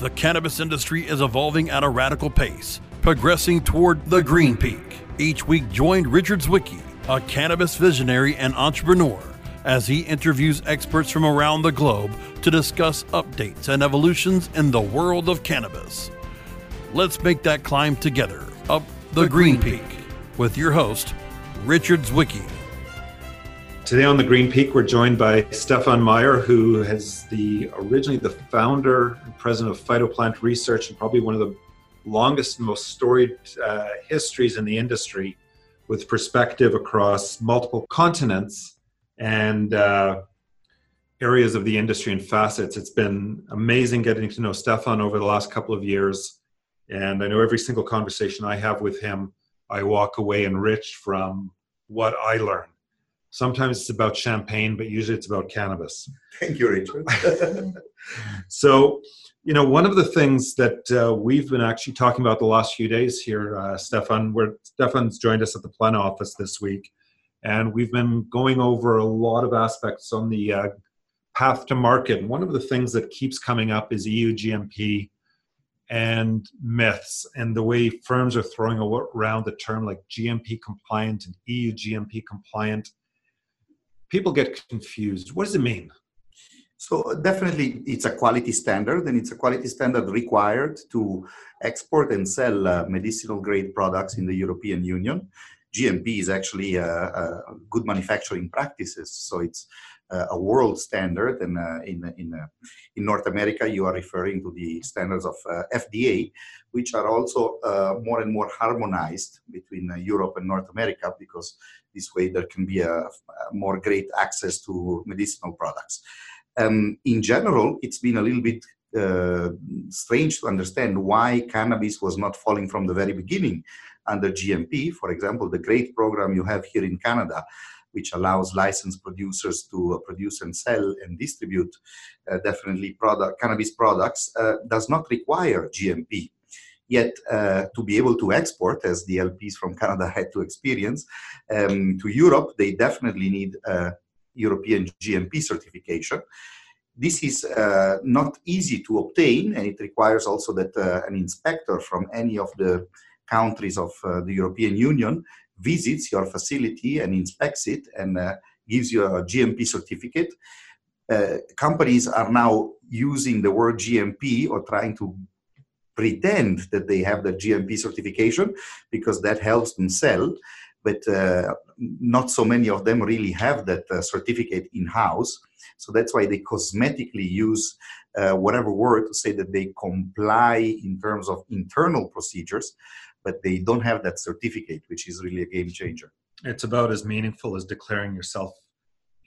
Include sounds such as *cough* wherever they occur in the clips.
The cannabis industry is evolving at a radical pace, progressing toward the green peak. Each week, join Richard Zwicky, a cannabis visionary and entrepreneur, as he interviews experts from around the globe to discuss updates and evolutions in the world of cannabis. Let's make that climb together up the, the green, green peak with your host, Richard Zwicky. Today on the Green Peak, we're joined by Stefan Meyer, who is the originally the founder and president of Phytoplant Research, and probably one of the longest and most storied uh, histories in the industry, with perspective across multiple continents and uh, areas of the industry and facets. It's been amazing getting to know Stefan over the last couple of years, and I know every single conversation I have with him, I walk away enriched from what I learned Sometimes it's about champagne, but usually it's about cannabis. Thank you, Richard. *laughs* so, you know, one of the things that uh, we've been actually talking about the last few days here, uh, Stefan, where Stefan's joined us at the Plena office this week, and we've been going over a lot of aspects on the uh, path to market. And one of the things that keeps coming up is EU GMP and myths and the way firms are throwing around the term like GMP compliant and EU GMP compliant people get confused. What does it mean? So definitely, it's a quality standard, and it's a quality standard required to export and sell uh, medicinal grade products in the European Union. GMP is actually a, a good manufacturing practices, so it's a world standard. And uh, in in uh, in North America, you are referring to the standards of uh, FDA, which are also uh, more and more harmonized between uh, Europe and North America because this way, there can be a, a more great access to medicinal products. Um, in general, it's been a little bit uh, strange to understand why cannabis was not falling from the very beginning under GMP. For example, the great program you have here in Canada, which allows licensed producers to uh, produce and sell and distribute uh, definitely product cannabis products, uh, does not require GMP. Yet, uh, to be able to export, as the LPs from Canada had to experience, um, to Europe, they definitely need a European GMP certification. This is uh, not easy to obtain, and it requires also that uh, an inspector from any of the countries of uh, the European Union visits your facility and inspects it and uh, gives you a GMP certificate. Uh, companies are now using the word GMP or trying to pretend that they have the GMP certification because that helps them sell. But uh, not so many of them really have that uh, certificate in house. So that's why they cosmetically use uh, whatever word to say that they comply in terms of internal procedures, but they don't have that certificate, which is really a game changer. It's about as meaningful as declaring yourself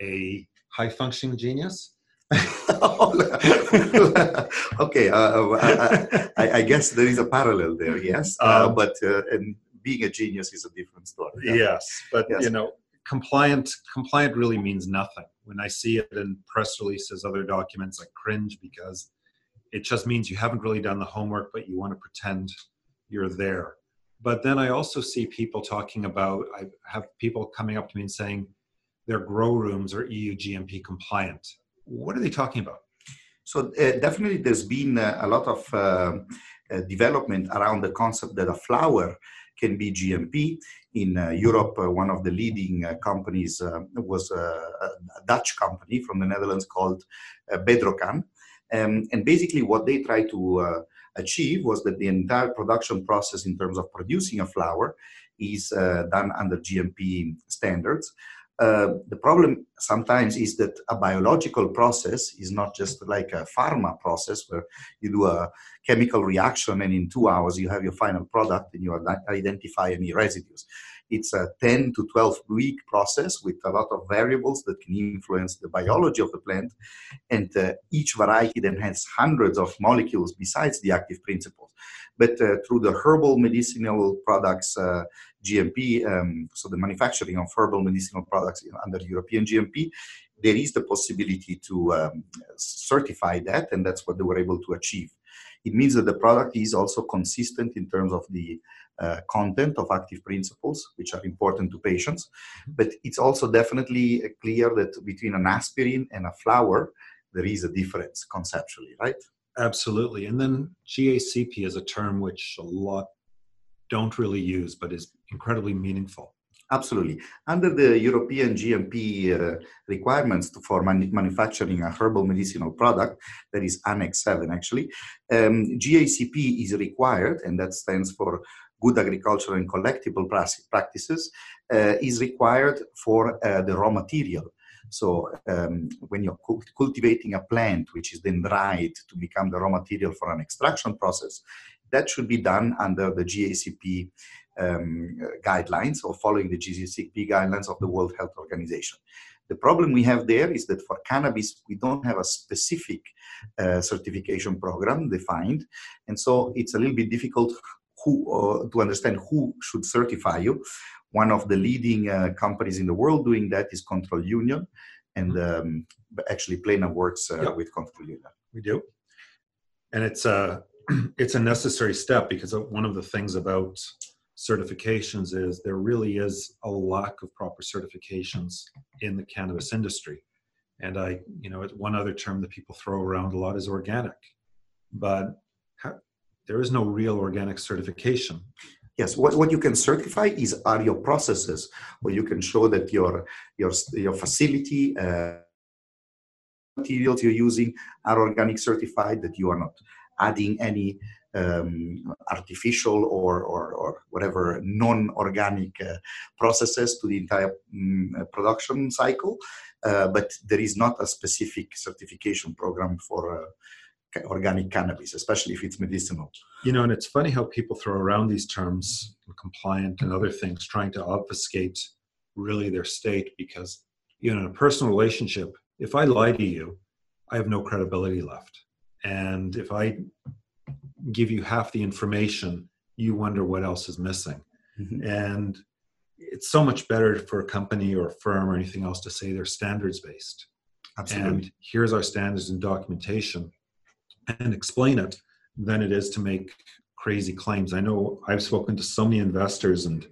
a high functioning genius *laughs* *laughs* okay, uh, uh I, I, guess there is a parallel there, yes. Uh, um, but uh, and being a genius is a different story. Yeah. Yes, but yes. you know, compliant compliant really means nothing. When I see it in press releases, other documents, I cringe because it just means you haven't really done the homework, but you want to pretend you're there. But then I also see people talking about. I have people coming up to me and saying their grow rooms are EU GMP compliant what are they talking about? So uh, definitely, there's been uh, a lot of uh, uh, development around the concept that a flower can be GMP. In uh, Europe, uh, one of the leading companies was a, Dutch company from the Netherlands called Bedrocan. Um, and basically, what they tried to achieve was that the entire production process, in terms of producing a flower, is done under GMP standards. Uh, the problem sometimes is that a biological process is not just like a pharma process where you do a chemical reaction and in two hours you have your final product and you identify any residues. It's a 10 to 12 week process with a lot of variables that can influence the biology of the plant. And uh, each variety then has hundreds of molecules besides the active principles. But uh, through the herbal medicinal products, uh, GMP, um, so the manufacturing of herbal medicinal products under European GMP, there is the possibility to um, certify that, and that's what they were able to achieve. It means that the product is also consistent in terms of the uh, content of active principles, which are important to patients. Mm-hmm. But it's also definitely clear that between an aspirin and a flower, there is a difference conceptually, right? Absolutely. And then GACP is a term which a lot don't really use, but is incredibly meaningful. Absolutely. Under the European GMP uh, requirements for man- manufacturing a herbal medicinal product, that is Annex 7 actually, um, GACP is required, and that stands for Good Agricultural and Collectible Practices, uh, is required for uh, the raw material. So um, when you're cultivating a plant, which is then dried to become the raw material for an extraction process, that should be done under the GACP um, guidelines or following the GACP guidelines of the World Health Organization. The problem we have there is that for cannabis, we don't have a specific uh, certification program defined. And so it's a little bit difficult who, uh, to understand who should certify you. One of the leading uh, companies in the world doing that is Control Union. And mm-hmm. um, actually, Plena works uh, yep. with Control Union. We do. And it's a, *clears throat* it's a necessary step because one of the things about certifications is there really is a lack of proper certifications in the cannabis industry. And I, you know, one other term that people throw around a lot is organic, but there is no real organic certification. Yes, what, what you can certify is are your processes, or you can show that your your your facility uh, materials you're using are organic certified, that you are not adding any um, artificial or, or, or, whatever non-organic uh, processes to the entire um, production cycle, uh, but there is not a specific certification program for uh, organic cannabis, especially if it's medicinal. You know, and it's funny how people throw around these terms, compliant and other things, trying to obfuscate really their state because, you know, in a personal relationship, if I lie to you, I have no credibility left. And if I give you half the information, you wonder what else is missing. Mm-hmm. And it's so much better for a company or a firm or anything else to say they're standards based. Absolutely. And here's our standards and documentation and explain it than it is to make crazy claims. I know I've spoken to so many investors and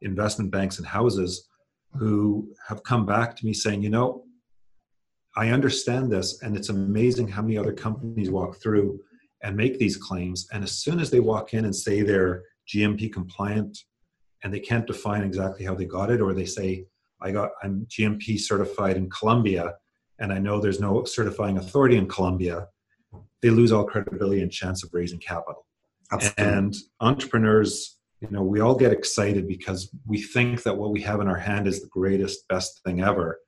investment banks and houses who have come back to me saying, you know, I understand this, and it's amazing how many other companies walk through and make these claims. And as soon as they walk in and say they're GMP compliant and they can't define exactly how they got it, or they say, I got I'm GMP certified in Colombia and I know there's no certifying authority in Colombia, they lose all credibility and chance of raising capital. Absolutely. And entrepreneurs, you know, we all get excited because we think that what we have in our hand is the greatest, best thing ever.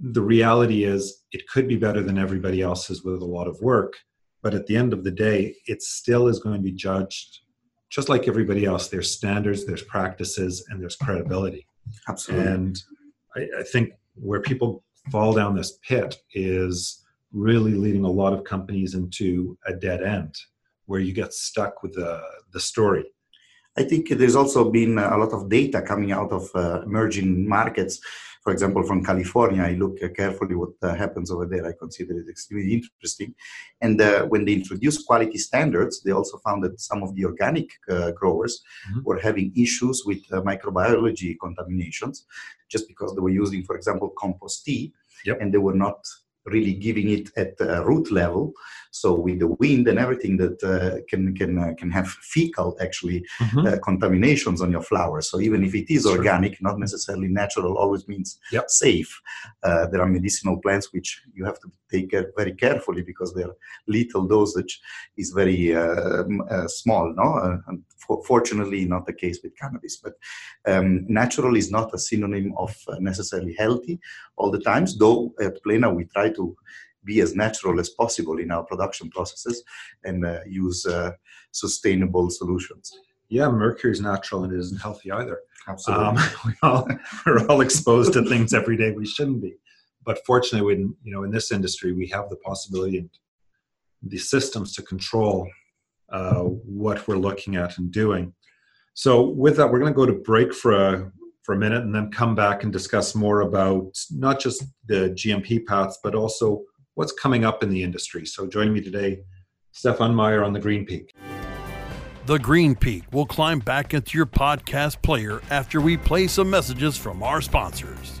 The reality is, it could be better than everybody else's with a lot of work but at the end of the day it still is going to be judged just like everybody else there's standards there's practices and there's credibility absolutely and I, I, think where people fall down this pit is really leading a lot of companies into a dead end where you get stuck with the, the story i think there's also been a lot of data coming out of uh, emerging markets for example, from California, I look carefully what uh, happens over there. I consider it extremely interesting. And uh, when they introduced quality standards, they also found that some of the organic uh, growers mm-hmm. were having issues with uh, microbiology contaminations just because they were using, for example, compost tea, yep. and they were not really giving it at the root level. So with the wind and everything that uh, can can uh, can have fecal actually mm-hmm. uh, contaminations on your flowers. So even if it is organic, not necessarily natural, always means yep. safe. Uh, there are medicinal plants which you have to take care very carefully because their lethal dosage is very uh, uh, small. No, fortunately not the case with cannabis but um, natural is not a synonym of uh, necessarily healthy all the times though at plena we try to be as natural as possible in our production processes and uh, use uh, sustainable solutions. Yeah mercury is natural and it isn't healthy either. Absolutely. Um, *laughs* we all, we're all exposed to things every day we shouldn't be but fortunately when you know in this industry we have the possibility and the systems to control uh, what we're looking at and doing. So, with that, we're going to go to break for a for a minute and then come back and discuss more about not just the GMP paths, but also what's coming up in the industry. So, joining me today, Stefan Meyer on the Green Peak. The Green Peak will climb back into your podcast player after we play some messages from our sponsors.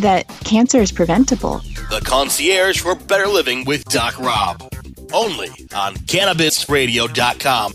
that cancer is preventable. The concierge for better living with Doc Rob. Only on CannabisRadio.com.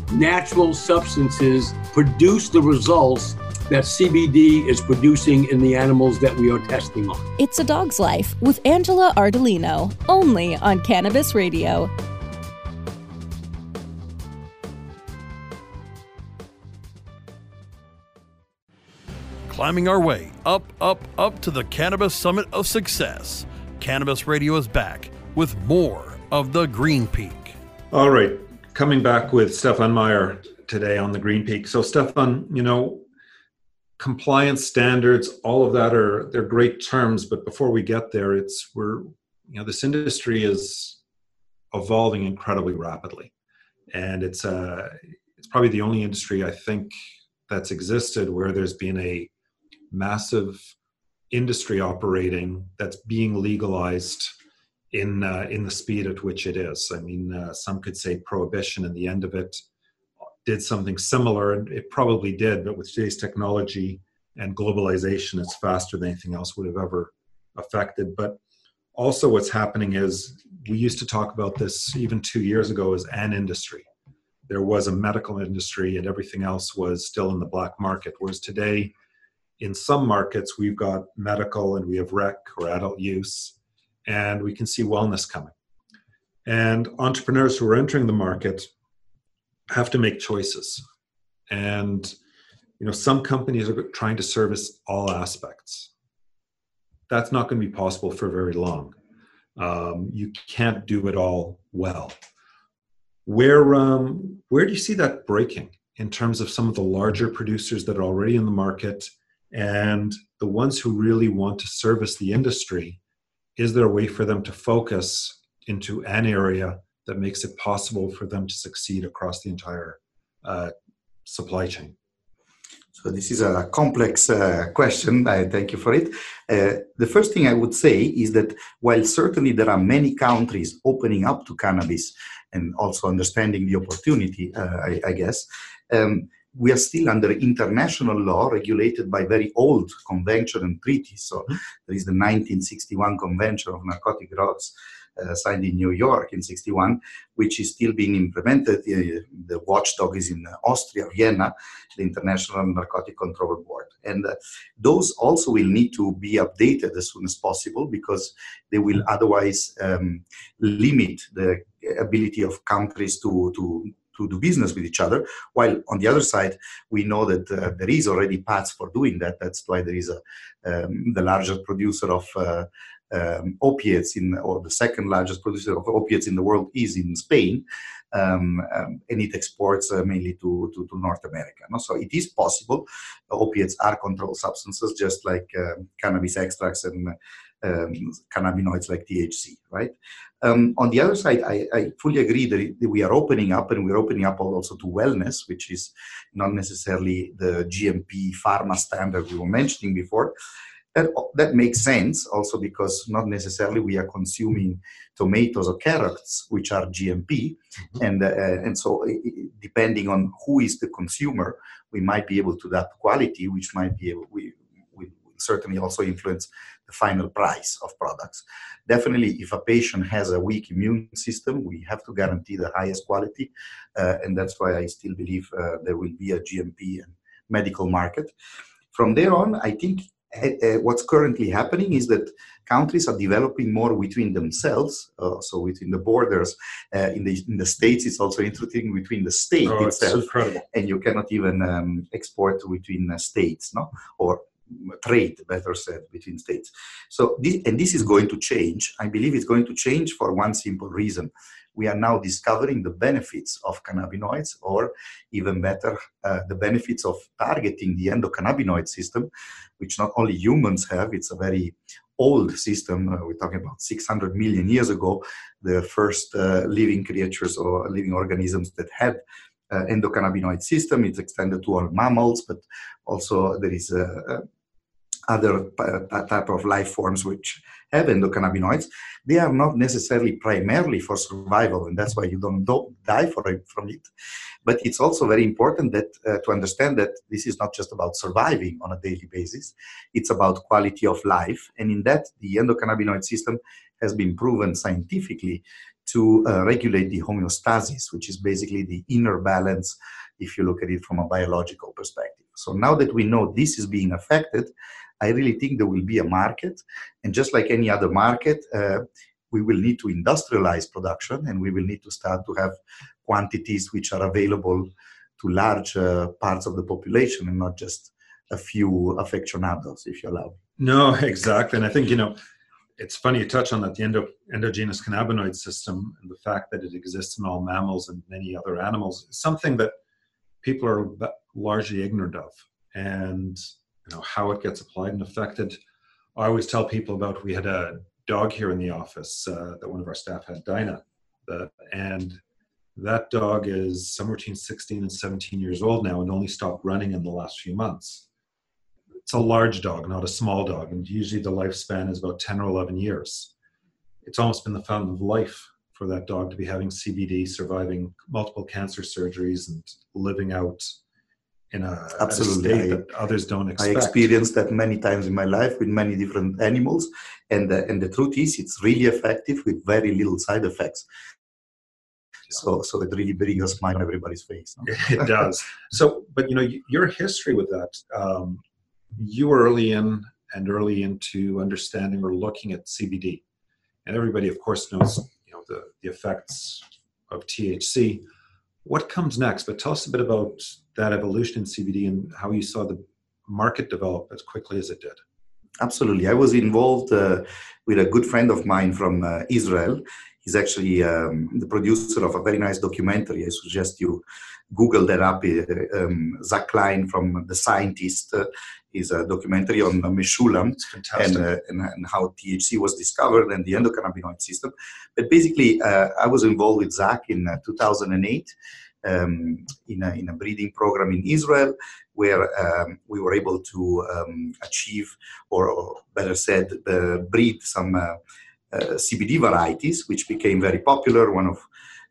natural substances produce the results that CBD is producing in the animals that we are testing on. It's a Dog's Life with Angela Ardolino, only on Cannabis Radio. Climbing our way up, up, up to the Cannabis Summit of Success. Cannabis Radio is back with more of the Green Peak. All right, coming back with Stefan Meyer today on the Green Peak. So, Stefan, you know, compliance standards, all of that are they're great terms, but before we get there, it's we're you know this industry is evolving incredibly rapidly, and it's uh it's probably the only industry I think that's existed where there's been a massive industry operating that's being legalized in uh, in the speed at which it is. I mean, uh, some could say prohibition, and the end of it did something similar, and it probably did. But with today's technology and globalization, it's faster than anything else would have ever affected. But also, what's happening is we used to talk about this even two years ago as an industry. There was a medical industry, and everything else was still in the black market. Whereas today, in some markets, we've got medical and we have rec or adult use and we can see wellness coming. And entrepreneurs who are entering the market have to make choices. And you know, some companies are trying to service all aspects. That's not going to be possible for very long. Um, you can't do it all well. Where um, where do you see that breaking in terms of some of the larger producers that are already in the market and the ones who really want to service the industry is there a way for them to focus into an area that makes it possible for them to succeed across the entire uh, supply chain? So this is a complex uh, question. I thank you for it. Uh, the first thing I would say is that while certainly there are many countries opening up to cannabis and also understanding the opportunity, uh, I, I, guess, um, we are still under international law regulated by very old convention and treaties. So there is the 1961 Convention of Narcotic Drugs uh, signed in New York in 61, which is still being implemented. Uh, the watchdog is in Austria, Vienna, the International Narcotic Control Board. And uh, those also will need to be updated as soon as possible because they will otherwise um, limit the ability of countries to, to to do business with each other. While on the other side, we know that uh, there is already paths for doing that. That's why there is a, um, the largest producer of uh, um, opiates in, or the second largest producer of opiates in the world is in Spain, um, um, and it exports uh, mainly to, to, to, North America. No? So it is possible. Opiates are controlled substances, just like uh, cannabis extracts and um, cannabinoids like THC, right? Um, on the other side, I, I fully agree that, we are opening up and we're opening up also to wellness, which is not necessarily the GMP pharma standard we were mentioning before. That, that makes sense also because not necessarily we are consuming tomatoes or carrots, which are GMP. Mm-hmm. And, uh, and so, depending on who is the consumer, we might be able to adapt quality, which might be able, we, certainly also influence the final price of products. Definitely, if a patient has a weak immune system, we have to guarantee the highest quality, uh, and that's why I still believe uh, there will be a GMP and medical market. From there on, I think uh, what's currently happening is that countries are developing more between themselves, uh, so within the borders. Uh, in the in the states, it's also interesting between the state oh, itself, incredible. and you cannot even um, export between states, no, or trade, better said, between states. So, this, and this is going to change. I believe it's going to change for one simple reason. We are now discovering the benefits of cannabinoids, or even better, uh, the benefits of targeting the endocannabinoid system, which not only humans have, it's a very old system. Uh, we're talking about 600 million years ago, the first uh, living creatures or living organisms that had uh, endocannabinoid system. It's extended to all mammals, but also there is a, other type of life forms which have endocannabinoids, they are not necessarily primarily for survival, and that's why you don't, don't die it, from it. But it's also very important that uh, to understand that this is not just about surviving on a daily basis; it's about quality of life, and in that, the endocannabinoid system has been proven scientifically to uh, regulate the homeostasis, which is basically the inner balance if you look at it from a biological perspective. So now that we know this is being affected, I really think there will be a market. And just like any other market, uh, we will need to industrialize production and we will need to start to have quantities which are available to large uh, parts of the population and not just a few aficionados, if you allow. No, *laughs* exactly. And I think, you know, it's funny you touch on that the endo, endogenous cannabinoid system and the fact that it exists in all mammals and many other animals is something that people are largely ignorant of. And know how it gets applied and affected. I always tell people about we had a dog here in the office uh, that one of our staff had, Dinah, the, and that dog is somewhere between 16 and 17 years old now and only stopped running in the last few months. It's a large dog, not a small dog, and usually the lifespan is about 10 or 11 years. It's almost been the fountain of life for that dog to be having CBD, surviving multiple cancer surgeries, and living out in a, absolutely a that others don't expect. I experienced that many times in my life with many different animals, and the, and the truth is, it's really effective with very little side effects. So, so it really brings a smile on everybody's face. No? *laughs* it does. So, but you know, your history with that, um, you were early in and early into understanding or looking at CBD, and everybody, of course, knows you know the the effects of THC what comes next? But tell us a bit about that evolution in CBD and how you saw the market develop as quickly as it did. Absolutely. I was involved uh, with a good friend of mine from uh, Israel. He's actually um, the producer of a very nice documentary. I suggest you Google that up. Um, Zach Klein from The Scientist uh, is a documentary on Mechoulam and, uh, and, and, how THC was discovered and the endocannabinoid system. But basically, uh, I was involved with Zach in 2008 um, in, a, in a breeding program in Israel where um, we were able to um, achieve, or, or, better said, uh, breed some uh, uh, CBD varieties, which became very popular. One of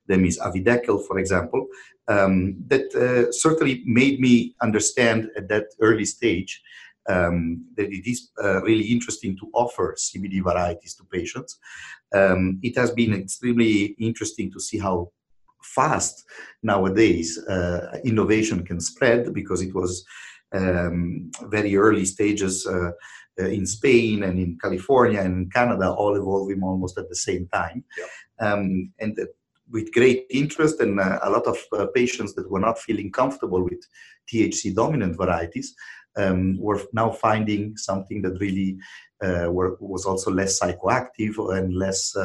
them is Avidekel, for example, um, that uh, certainly made me understand at that early stage um, that it is uh, really interesting to offer CBD varieties to patients. Um, it has been extremely interesting to see how fast nowadays uh, innovation can spread because it was um, very early stages uh, uh, in Spain and in California and in Canada, all evolving almost at the same time. Um, and with great interest and uh, a lot of uh, patients that were not feeling comfortable with THC dominant varieties um, we're now finding something that really uh, were, was also less psychoactive and less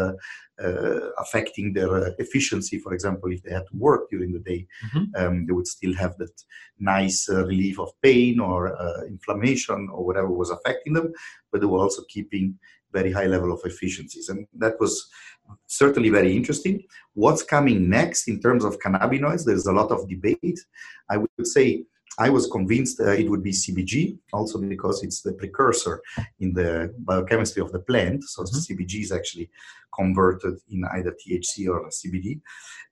uh, uh, affecting their efficiency. For example, if they had to work during the day, mm-hmm. um, they would still have that nice relief of pain or inflammation or whatever was affecting them, but they were also keeping very high level of efficiencies. And that was certainly very interesting. What's coming next in terms of cannabinoids? There's a lot of debate. I would say I was convinced uh, it would be CBG, also because it's the precursor in the biochemistry of the plant. So mm-hmm. CBG is actually converted in either THC or CBD.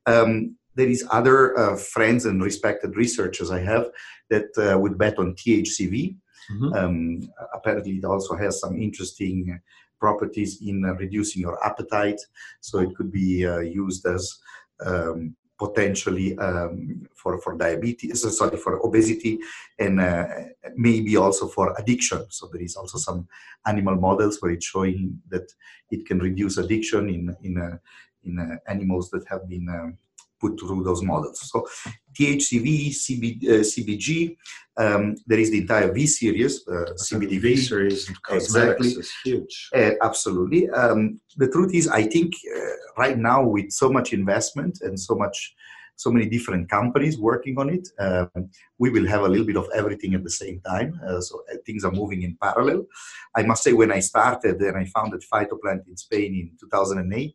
Um, there is other uh, friends and respected researchers I have that uh, would bet on THCV. Mm-hmm. Um, apparently, it also has some interesting properties in uh, reducing your appetite. So it could be uh, used as um, potentially um, for, for diabetes, sorry, for obesity, and uh, maybe also for addiction. So there is also some animal models where it's showing that it can reduce addiction in in uh, in uh, animals that have been um, put through those models. So THCV, CB, uh, CBG, um, there is the entire V series, uh, CBD V series, exactly. is huge. Uh, absolutely. Um, the truth is, I think uh, right now with so much investment and so much, so many different companies working on it, um, we will have a little bit of everything at the same time. Uh, so uh, things are moving in parallel. I must say, when I started and I founded Phytoplant in Spain in 2008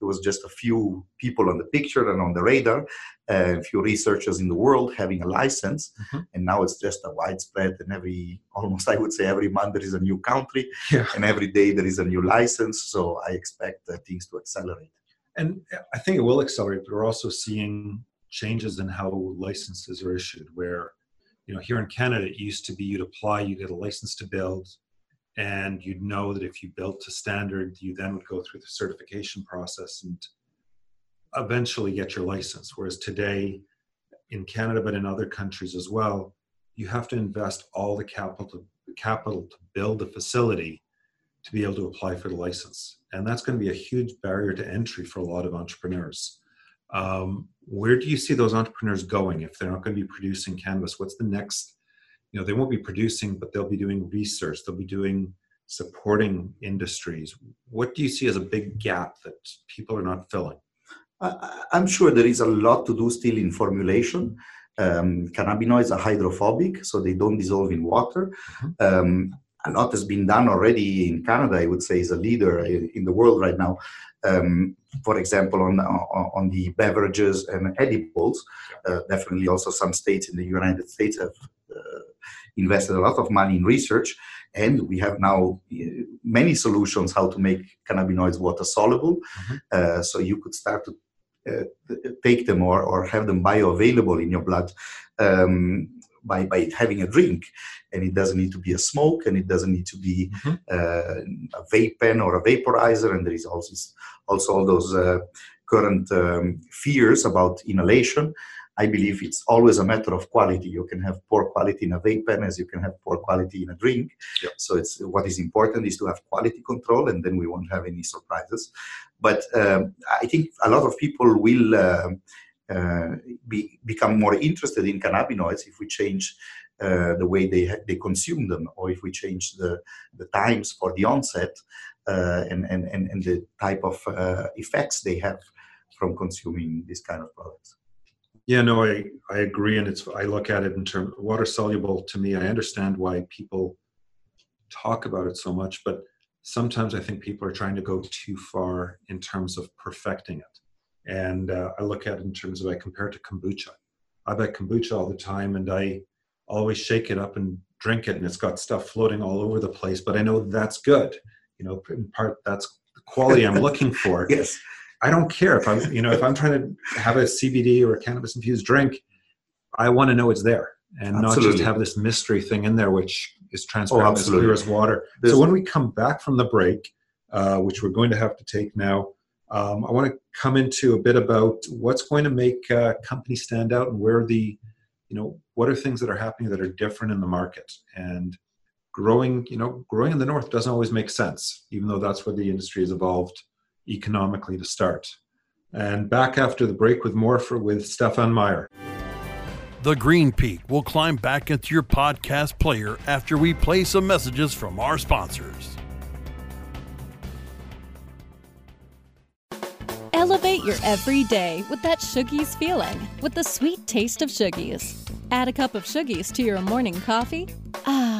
there was just a few people on the picture and on the radar, uh, a few researchers in the world having a license, mm-hmm. and now it's just a widespread. And every *laughs* almost I would say every month there is a new country, yeah. and every day there is a new license. So I expect uh, things to accelerate. And I think it will accelerate. But we're also seeing changes in how licenses are issued, where you know here in Canada it used to be you'd apply, you get a license to build, and you'd know that if you built to standard, you then would go through the certification process and eventually get your license. Whereas today, in Canada, but in other countries as well, you have to invest all the capital to, capital to build a facility to be able to apply for the license, and that's going to be a huge barrier to entry for a lot of entrepreneurs. Um, where do you see those entrepreneurs going if they're not going to be producing cannabis? What's the next you know they won't be producing but they'll be doing research. They'll be doing supporting industries. What do you see as a big gap that people are not filling? I'm sure there is a lot to do still in formulation. Um, cannabinoids are hydrophobic so they don't dissolve in water. Mm-hmm. um, a lot has been done already in canada i would say is a leader in the world right now. Um, for example, on, on, on the beverages and edibles. Uh, definitely, also some states in the United States have uh, invested a lot of money in research, and we have now uh, many solutions how to make cannabinoids water soluble. Mm-hmm. Uh, so you could start to uh, take them or, or have them bioavailable in your blood um, by, by having a drink. And it doesn't need to be a smoke and it doesn't need to be mm-hmm. uh, a vape pen or a vaporizer. And there is also, also all those uh, current um, fears about inhalation. I believe it's always a matter of quality. You can have poor quality in a vape pen as you can have poor quality in a drink. Yep. So it's what is important is to have quality control, and then we won't have any surprises. But um, I think a lot of people will uh, uh, be, become more interested in cannabinoids if we change uh, the way they ha- they consume them, or if we change the the times for the onset uh, and, and and and the type of uh, effects they have from consuming this kind of products. Yeah, no, I, I agree. And it's, I look at it in terms water soluble to me. I understand why people talk about it so much, but sometimes I think people are trying to go too far in terms of perfecting it. And uh, I look at it in terms of, I compare it to kombucha. I buy kombucha all the time and I always shake it up and drink it and it's got stuff floating all over the place, but I know that's good. You know, in part that's the quality I'm looking for. *laughs* yes. I don't care if I'm, you know, if I'm trying to have a CBD or a cannabis infused drink, I want to know it's there and absolutely. not just have this mystery thing in there, which is transparent oh, as clear as water. There's, so when we come back from the break, uh, which we're going to have to take now, um, I want to come into a bit about what's going to make uh, companies stand out and where the, you know, what are things that are happening that are different in the market and growing, you know, growing in the north doesn't always make sense, even though that's where the industry has evolved economically to start. And back after the break with more for, with Stefan Meyer. The Green Peak will climb back into your podcast player after we play some messages from our sponsors. Elevate your everyday with that Shoogies feeling with the sweet taste of Shoogies. Add a cup of Shoogies to your morning coffee. Ah,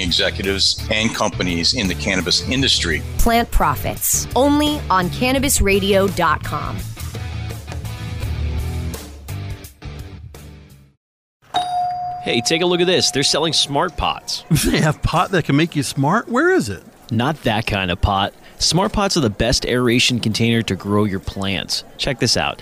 executives and companies in the cannabis industry. Plant Profits, only on cannabisradio.com. Hey, take a look at this. They're selling smart pots. *laughs* They have pot that can make you smart? Where is it? Not that kind of pot. Smart pots are the best aeration container to grow your plants. Check this out.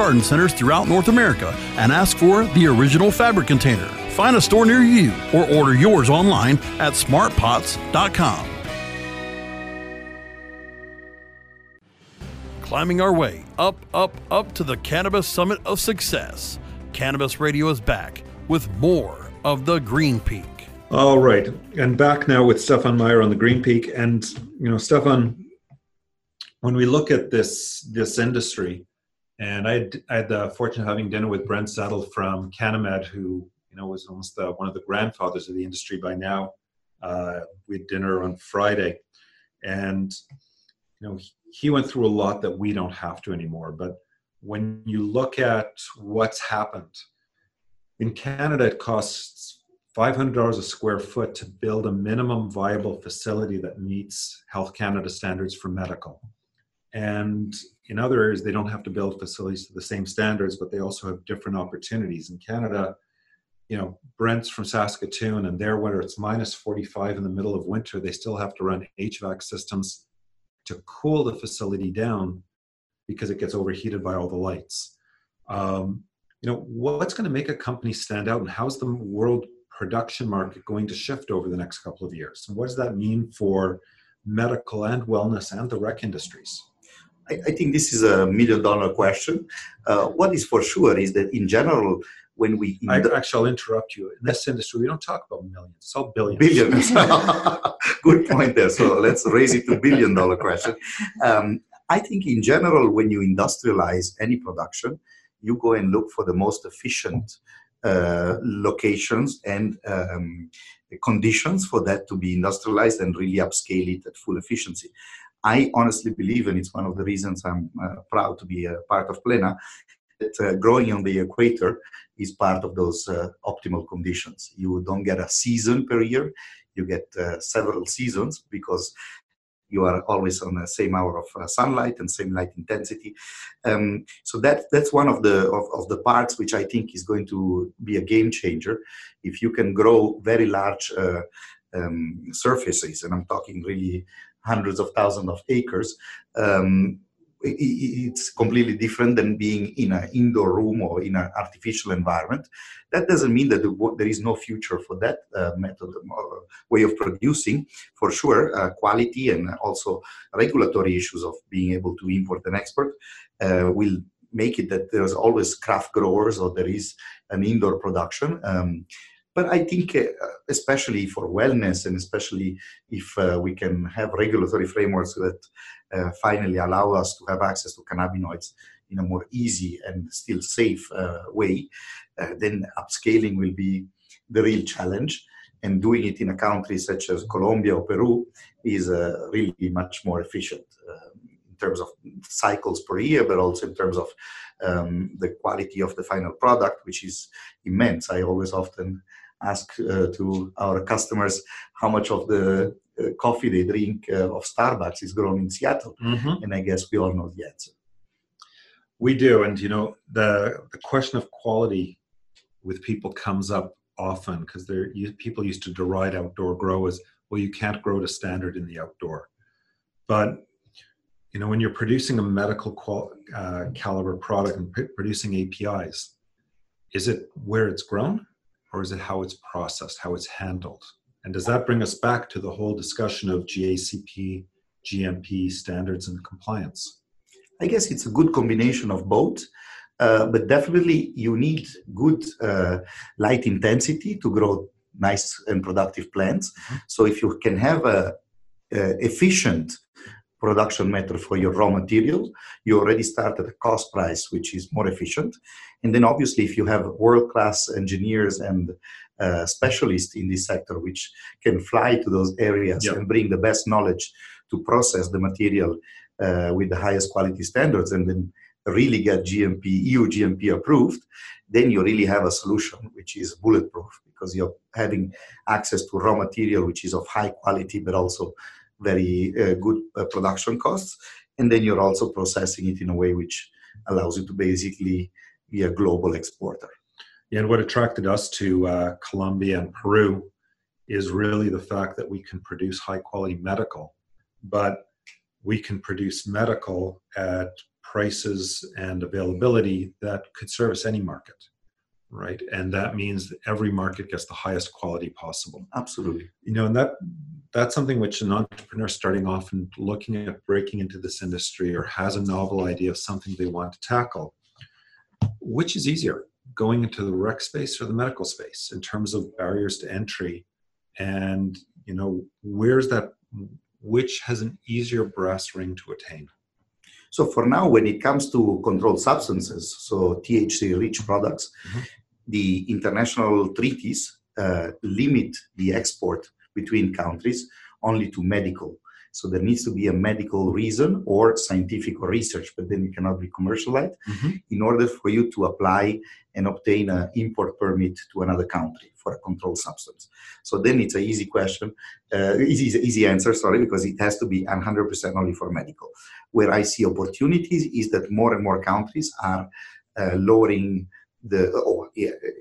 garden centers throughout North America and ask for the original fabric container. Find a store near you or order yours online at smartpots.com. Climbing our way up, up, up to the Cannabis Summit of Success. Cannabis Radio is back with more of the Green Peak. All right, and back now with Stefan Meyer on the Green Peak, and you know, Stefan, when we look at this this industry, and I had, I had the fortune of having dinner with Brent Zettl from Canamed, who you know was almost the, one of the grandfathers of the industry by now. Uh, we had dinner on Friday, and you know he, he went through a lot that we don't have to anymore. But when you look at what's happened in Canada, it costs $500 a square foot to build a minimum viable facility that meets Health Canada standards for medical. And in other areas, they don't have to build facilities to the same standards, but they also have different opportunities. In Canada, you know, Brent's from Saskatoon, and there, whether it's minus 45 in the middle of winter, they still have to run HVAC systems to cool the facility down because it gets overheated by all the lights. Um, you know, what's going to make a company stand out, and how's the world production market going to shift over the next couple of years? And what does that mean for medical and wellness and the rec industries? I, I think this is a million dollar question. Uh, what is for sure is that in general, when we I, actually, I'll interrupt you. In this industry, we don't talk about millions; it's all billions. Billions. *laughs* Good point there. So let's raise it to billion dollar question. Um, I think in general, when you industrialize any production, you go and look for the most efficient uh, locations and um, conditions for that to be industrialized and really upscale it at full efficiency. I honestly believe, and it's one of the reasons I'm uh, proud to be a part of Plena, that uh, growing on the equator is part of those uh, optimal conditions. You don't get a season per year, you get uh, several seasons because you are always on the same hour of sunlight and same light intensity. Um, so that that's one of the of, of, the parts which I think is going to be a game changer. If you can grow very large uh, um, surfaces, and I'm talking really hundreds of thousands of acres. Um, it's completely different than being in an indoor room or in an artificial environment. That doesn't mean that there is no future for that uh, method or uh, way of producing. For sure, uh, quality and also regulatory issues of being able to import and export uh, will make it that there's always craft growers or there is an indoor production. Um, but I think, uh, especially for wellness, and especially if uh, we can have regulatory frameworks that uh, finally allow us to have access to cannabinoids in a more easy and still safe uh, way, uh, then upscaling will be the real challenge. And doing it in a country such as Colombia or Peru is really much more efficient in terms of cycles per year, but also in terms of um, the quality of the final product, which is immense. I always often ask uh, to our customers how much of the uh, coffee they drink uh, of Starbucks is grown in Seattle, mm-hmm. and I guess we all know the answer. We do, and you know the the question of quality with people comes up often because people used to deride outdoor grow as well. You can't grow to standard in the outdoor, but you know when you're producing a medical qual- uh, caliber product and p- producing APIs, is it where it's grown? Or is it how it's processed, how it's handled? And does that bring us back to the whole discussion of GACP, GMP standards and compliance? I guess it's a good combination of both. Uh, but definitely, you need good uh, light intensity to grow nice and productive plants. Mm-hmm. So, if you can have a, a efficient production method for your raw material, you already start at a cost price which is more efficient. And then obviously, if you have world-class engineers and uh, specialists in this sector which can fly to those areas and bring the best knowledge to process the material uh, with the highest quality standards and then really get GMP, EU GMP approved, then you really have a solution which is bulletproof because you're having access to raw material which is of high quality but also very uh, good uh, production costs. And then you're also processing it in a way which allows you to basically be a global exporter. Yeah, and what attracted us to uh, Colombia and Peru is really the fact that we can produce high quality medical, but we can produce medical at prices and availability that could service any market right? And that means that every market gets the highest quality possible. Absolutely. You know and that that's something which an entrepreneur starting off and looking at breaking into this industry or has a novel idea of something they want to tackle which is easier going into the rec space or the medical space in terms of barriers to entry? And you know where's that which has an easier brass ring to attain? So for now when it comes to controlled substances so thc rich products mm-hmm the international treaties uh, limit the export between countries only to medical. So there needs to be a medical reason or scientific or research, but then it cannot be commercialized mm-hmm. in order for you to apply and obtain an import permit to another country for a controlled substance. So then it's an easy question, uh, easy, easy answer, sorry, because it has to be 100% only for medical. Where I see opportunities is that more and more countries are uh, lowering the or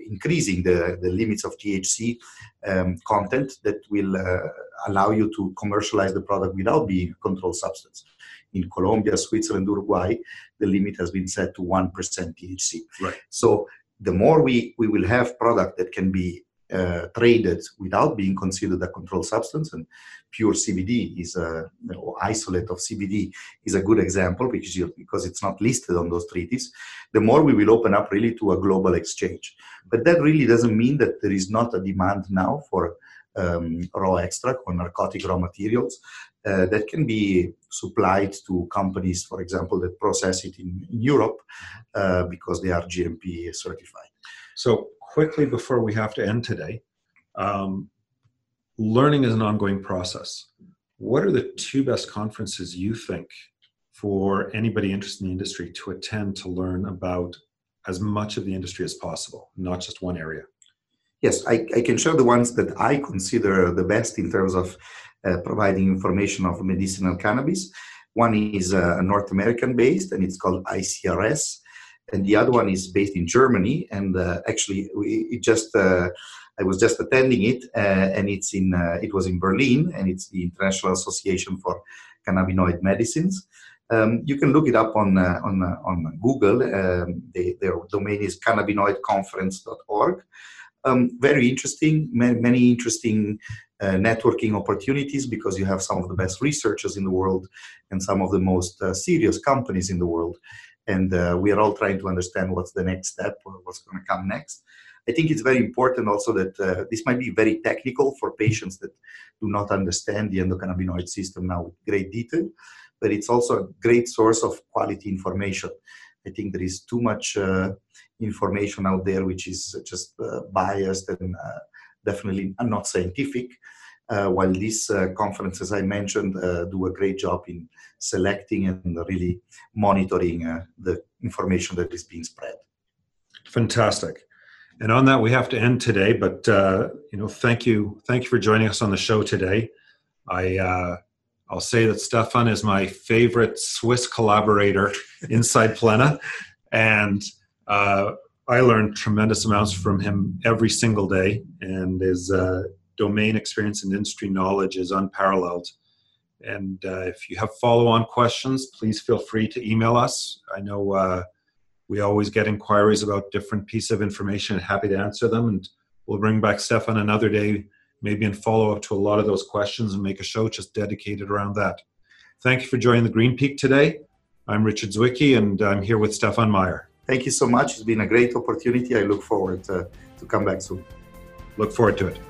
increasing the, the limits of THC um, content that will uh, allow you to commercialize the product without being a controlled substance. In Colombia, Switzerland, Uruguay, the limit has been set to 1% THC. Right. So the more we, we will have product that can be uh, traded without being considered a controlled substance. And pure CBD is a know, isolate of CBD is a good example because because it's not listed on those treaties. The more we will open up really to a global exchange, but that really doesn't mean that there is not a demand now for um, raw extract or narcotic raw materials uh, that can be supplied to companies, for example, that process it in, in Europe uh, because they are GMP certified. So quickly before we have to end today, um, learning is an ongoing process. What are the two best conferences you think for anybody interested in the industry to attend to learn about as much of the industry as possible, not just one area? Yes, I, I can share the ones that I consider the best in terms of uh, providing information of medicinal cannabis. One is uh, North American based and it's called ICRS and the other one is based in Germany. And uh, actually, we, it just uh, I was just attending it, uh, and it's in uh, it was in Berlin, and it's the International Association for Cannabinoid Medicines. Um, you can look it up on uh, on uh, on Google. Um, they, their domain is cannabinoidconference.org. Um, very interesting, many, many interesting uh, networking opportunities because you have some of the best researchers in the world and some of the most uh, serious companies in the world and uh, we are all trying to understand what's the next step what's going to come next. I think it's very important also that uh, this might be very technical for patients that do not understand the endocannabinoid system now with great detail, but it's also a great source of quality information. I think there is too much uh, information out there which is just uh, biased and uh, definitely not scientific. Uh, while these uh, conferences I mentioned uh, do a great job in selecting and really monitoring the information that is being spread. Fantastic. And on that, we have to end today. But you know, thank you, thank you for joining us on the show today. I I'll say that Stefan is my favorite Swiss collaborator *laughs* inside Plena, and uh, I learned tremendous amounts from him every single day. And his uh, domain experience and industry knowledge is unparalleled. And uh, if you have follow-on questions, please feel free to email us. I know uh, we always get inquiries about different pieces of information and happy to answer them. And we'll bring back Stefan another day, maybe in follow up to a lot of those questions and make a show just dedicated around that. Thank you for joining the Green Peak today. I'm Richard Zwicky and I'm here with Stefan Meyer. Thank you so much. It's been a great opportunity. I look forward to, to come back soon. Look forward to it.